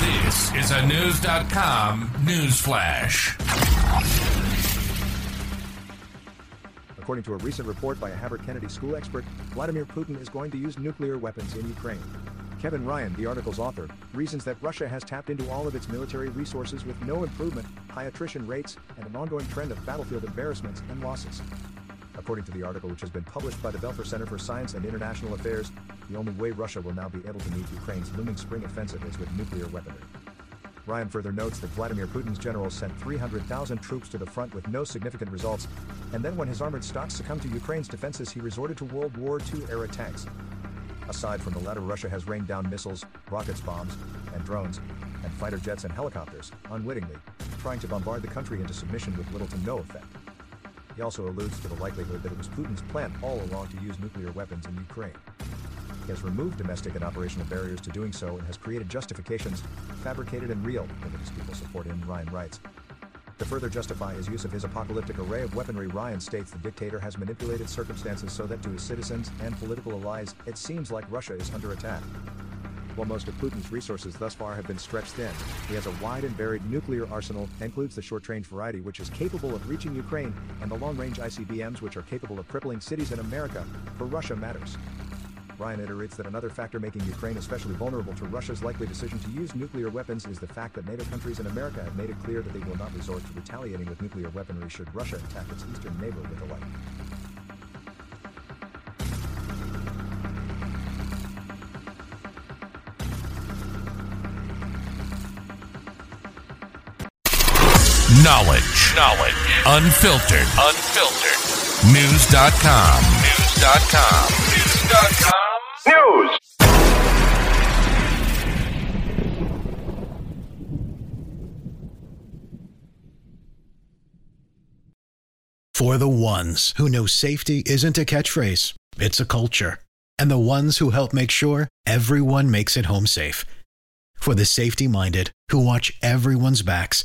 This is a Knewz.com news flash. According to a recent report by a Harvard Kennedy School expert, Vladimir Putin is going to use nuclear weapons in Ukraine. Kevin Ryan, the article's author, reasons that Russia has tapped into all of its military resources with no improvement, high attrition rates, and an ongoing trend of battlefield embarrassments and losses. According to the article, which has been published by the Belfer Center for Science and International Affairs, the only way Russia will now be able to meet Ukraine's looming spring offensive is with nuclear weaponry. Ryan further notes that Vladimir Putin's generals sent 300,000 troops to the front with no significant results, and then when his armored stocks succumbed to Ukraine's defenses, he resorted to World War II era tanks. Aside from the latter, Russia has rained down missiles, rockets, bombs, and drones, and fighter jets and helicopters, unwittingly, trying to bombard the country into submission with little to no effect. He also alludes to the likelihood that it was Putin's plan all along to use nuclear weapons in Ukraine. He has removed domestic and operational barriers to doing so and has created justifications, fabricated and real, that his people support him, Ryan writes. To further justify his use of his apocalyptic array of weaponry, Ryan states the dictator has manipulated circumstances so that to his citizens and political allies, it seems like Russia is under attack. While most of Putin's resources thus far have been stretched thin, he has a wide and varied nuclear arsenal, includes the short-range variety which is capable of reaching Ukraine, and the long-range ICBMs which are capable of crippling cities in America, for Russia matters. Ryan iterates that another factor making Ukraine especially vulnerable to Russia's likely decision to use nuclear weapons is the fact that NATO countries and America have made it clear that they will not resort to retaliating with nuclear weaponry should Russia attack its eastern neighbor with a like. Knowledge. Knowledge. Unfiltered. Unfiltered. Knewz.com. Knewz.com. Knewz.com. News. For the ones who know safety isn't a catchphrase, it's a culture. And the ones who help make sure everyone makes it home safe. For the safety minded who watch everyone's backs,